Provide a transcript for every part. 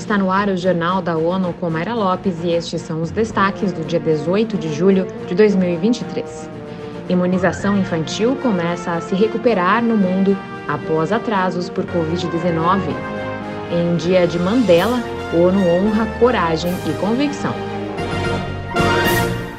Está no ar o Jornal da ONU com Mayra Lopes e estes são os destaques do dia 18 de julho de 2023. Imunização infantil começa a se recuperar no mundo após atrasos por Covid-19. Em dia de Mandela, ONU honra coragem e convicção.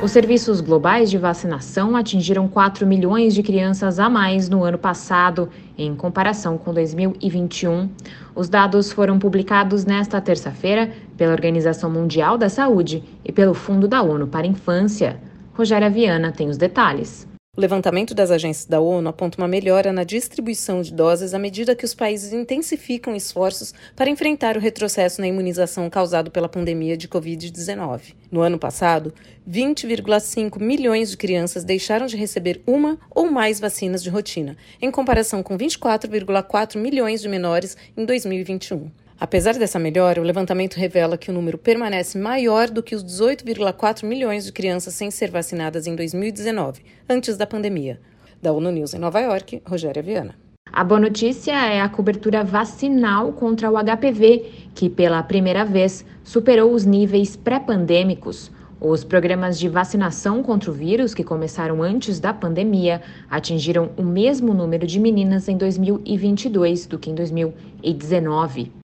Os serviços globais de vacinação atingiram 4 milhões de crianças a mais no ano passado, em comparação com 2021. Os dados foram publicados nesta terça-feira pela Organização Mundial da Saúde e pelo Fundo da ONU para a Infância. Rogéria Viana tem os detalhes. O levantamento das agências da ONU aponta uma melhora na distribuição de doses à medida que os países intensificam esforços para enfrentar o retrocesso na imunização causado pela pandemia de Covid-19. No ano passado, 20,5 milhões de crianças deixaram de receber uma ou mais vacinas de rotina, em comparação com 24,4 milhões de menores em 2021. Apesar dessa melhora, o levantamento revela que o número permanece maior do que os 18,4 milhões de crianças sem ser vacinadas em 2019, antes da pandemia. Da ONU News em Nova York, Rogéria Viana. A boa notícia é a cobertura vacinal contra o HPV, que pela primeira vez superou os níveis pré-pandêmicos. Os programas de vacinação contra o vírus, que começaram antes da pandemia, atingiram o mesmo número de meninas em 2022 do que em 2019.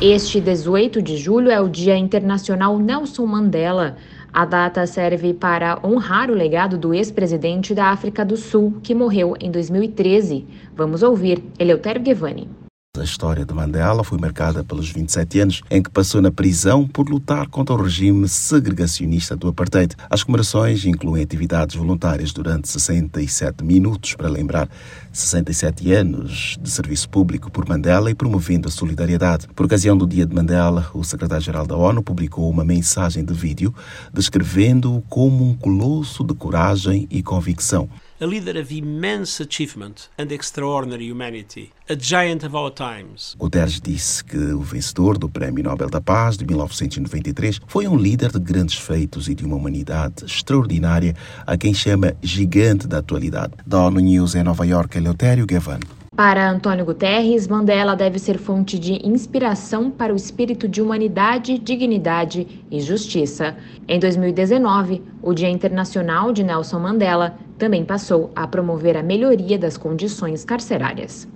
Este 18 de julho é o Dia Internacional Nelson Mandela. A data serve para honrar o legado do ex-presidente da África do Sul, que morreu em 2013. Vamos ouvir Eleutério Guevani. A história de Mandela foi marcada pelos 27 anos em que passou na prisão por lutar contra o regime segregacionista do apartheid. As comemorações incluem atividades voluntárias durante 67 minutos para lembrar 67 anos de serviço público por Mandela e promovendo a solidariedade. Por ocasião do Dia de Mandela, o secretário-geral da ONU publicou uma mensagem de vídeo descrevendo-o como um colosso de coragem e convicção a leader of immense achievement and extraordinary humanity, a giant of our times. Guterres disse que o vencedor do Prémio Nobel da Paz de 1993 foi um líder de grandes feitos e de uma humanidade extraordinária, a quem chama gigante da atualidade. Da ONU News em Nova York, Eleutério Gavan. Para Antônio Guterres, Mandela deve ser fonte de inspiração para o espírito de humanidade, dignidade e justiça. Em 2019, o Dia Internacional de Nelson Mandela também passou a promover a melhoria das condições carcerárias.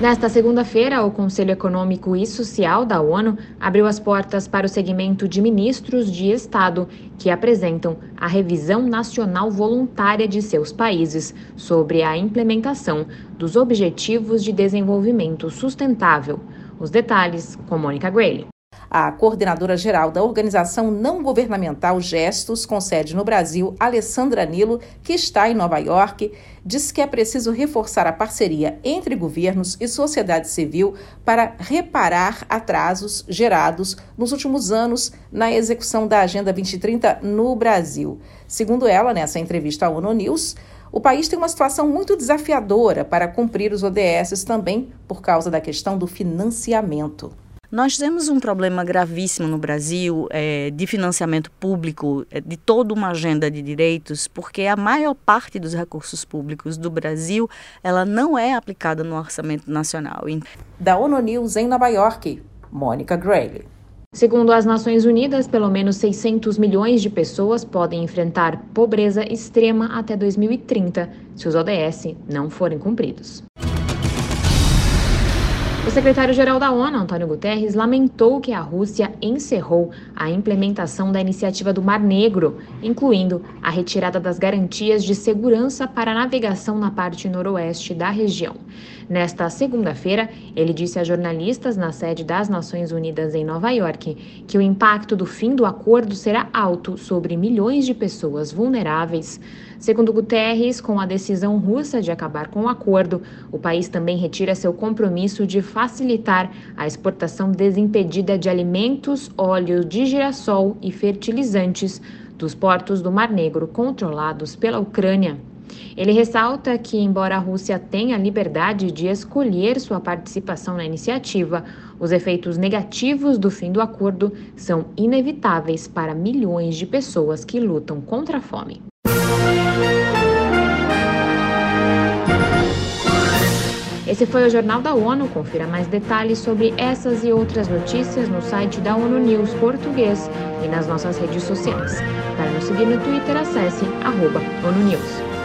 Nesta segunda-feira, o Conselho Econômico e Social da ONU abriu as portas para o segmento de ministros de Estado que apresentam a revisão nacional voluntária de seus países sobre a implementação dos Objetivos de Desenvolvimento Sustentável. Os detalhes com Mônica Grayle. A coordenadora geral da organização não governamental Gestos, com sede no Brasil, Alessandra Nilo, que está em Nova York, diz que é preciso reforçar a parceria entre governos e sociedade civil para reparar atrasos gerados nos últimos anos na execução da Agenda 2030 no Brasil. Segundo ela, nessa entrevista à ONU News, o país tem uma situação muito desafiadora para cumprir os ODS também por causa da questão do financiamento. Nós temos um problema gravíssimo no Brasil é, de financiamento público é, de toda uma agenda de direitos, porque a maior parte dos recursos públicos do Brasil ela não é aplicada no orçamento nacional. Da ONU News em Nova York, Mônica Grayle. Segundo as Nações Unidas, pelo menos 600 milhões de pessoas podem enfrentar pobreza extrema até 2030 se os ODS não forem cumpridos. O secretário-geral da ONU, Antônio Guterres, lamentou que a Rússia encerrou a implementação da iniciativa do Mar Negro, incluindo a retirada das garantias de segurança para a navegação na parte noroeste da região. Nesta segunda-feira, ele disse a jornalistas na sede das Nações Unidas em Nova York que o impacto do fim do acordo será alto sobre milhões de pessoas vulneráveis. Segundo Guterres, com a decisão russa de acabar com o acordo, o país também retira seu compromisso de facilitar a exportação desimpedida de alimentos, óleo de girassol e fertilizantes dos portos do Mar Negro controlados pela Ucrânia. Ele ressalta que, embora a Rússia tenha liberdade de escolher sua participação na iniciativa, os efeitos negativos do fim do acordo são inevitáveis para milhões de pessoas que lutam contra a fome. Esse foi o Jornal da ONU. Confira mais detalhes sobre essas e outras notícias no site da ONU News Português e nas nossas redes sociais. Para nos seguir no Twitter, acesse arroba ONU News.